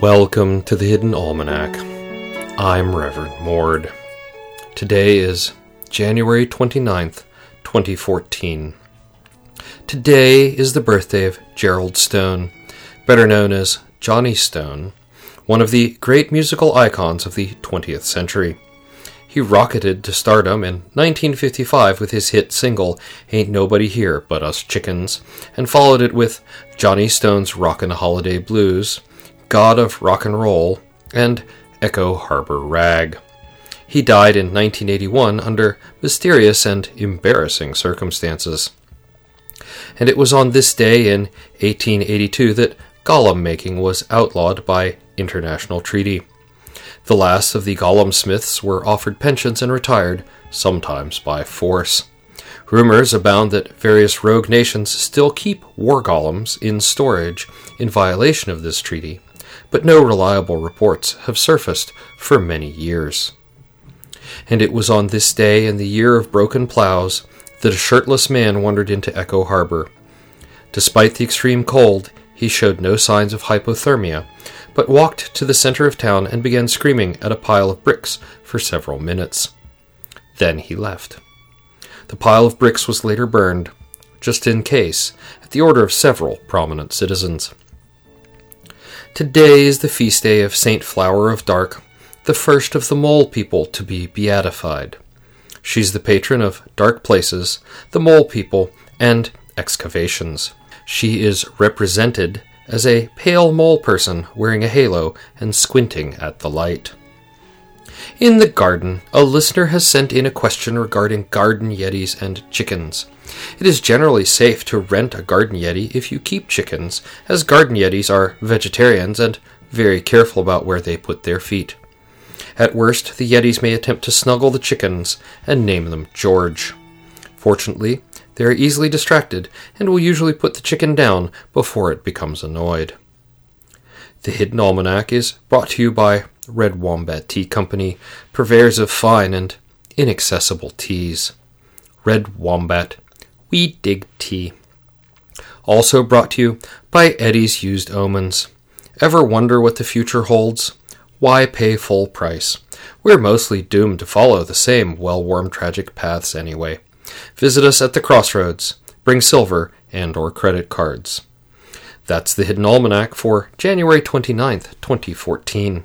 Welcome to the Hidden Almanac. I'm Reverend Mord. Today is January 29th, 2014. Today is the birthday of Gerald Stone, better known as Johnny Stone, one of the great musical icons of the 20th century. He rocketed to stardom in 1955 with his hit single Ain't Nobody Here But Us Chickens, and followed it with Johnny Stone's Rockin' Holiday Blues, God of Rock and Roll, and Echo Harbor Rag. He died in 1981 under mysterious and embarrassing circumstances. And it was on this day in 1882 that golem making was outlawed by international treaty. The last of the golem smiths were offered pensions and retired, sometimes by force. Rumors abound that various rogue nations still keep war golems in storage in violation of this treaty, but no reliable reports have surfaced for many years. And it was on this day in the year of broken plows that a shirtless man wandered into Echo Harbor. Despite the extreme cold, he showed no signs of hypothermia, but walked to the center of town and began screaming at a pile of bricks for several minutes. Then he left. The pile of bricks was later burned, just in case, at the order of several prominent citizens. Today is the feast day of Saint Flower of Dark, the first of the mole people to be beatified. She's the patron of dark places, the mole people, and excavations. She is represented as a pale mole person wearing a halo and squinting at the light. In the garden, a listener has sent in a question regarding garden yetis and chickens. It is generally safe to rent a garden yeti if you keep chickens, as garden yetis are vegetarians and very careful about where they put their feet. At worst, the yetis may attempt to snuggle the chickens and name them George. Fortunately, they are easily distracted and will usually put the chicken down before it becomes annoyed. The Hidden Almanac is brought to you by Red Wombat Tea Company, purveyors of fine and inaccessible teas. Red Wombat, we dig tea. Also brought to you by Eddie's Used Omens. Ever wonder what the future holds? Why pay full price? We're mostly doomed to follow the same well worn tragic paths anyway. Visit us at the crossroads. Bring silver and or credit cards. That's the Hidden Almanac for January 29th, 2014.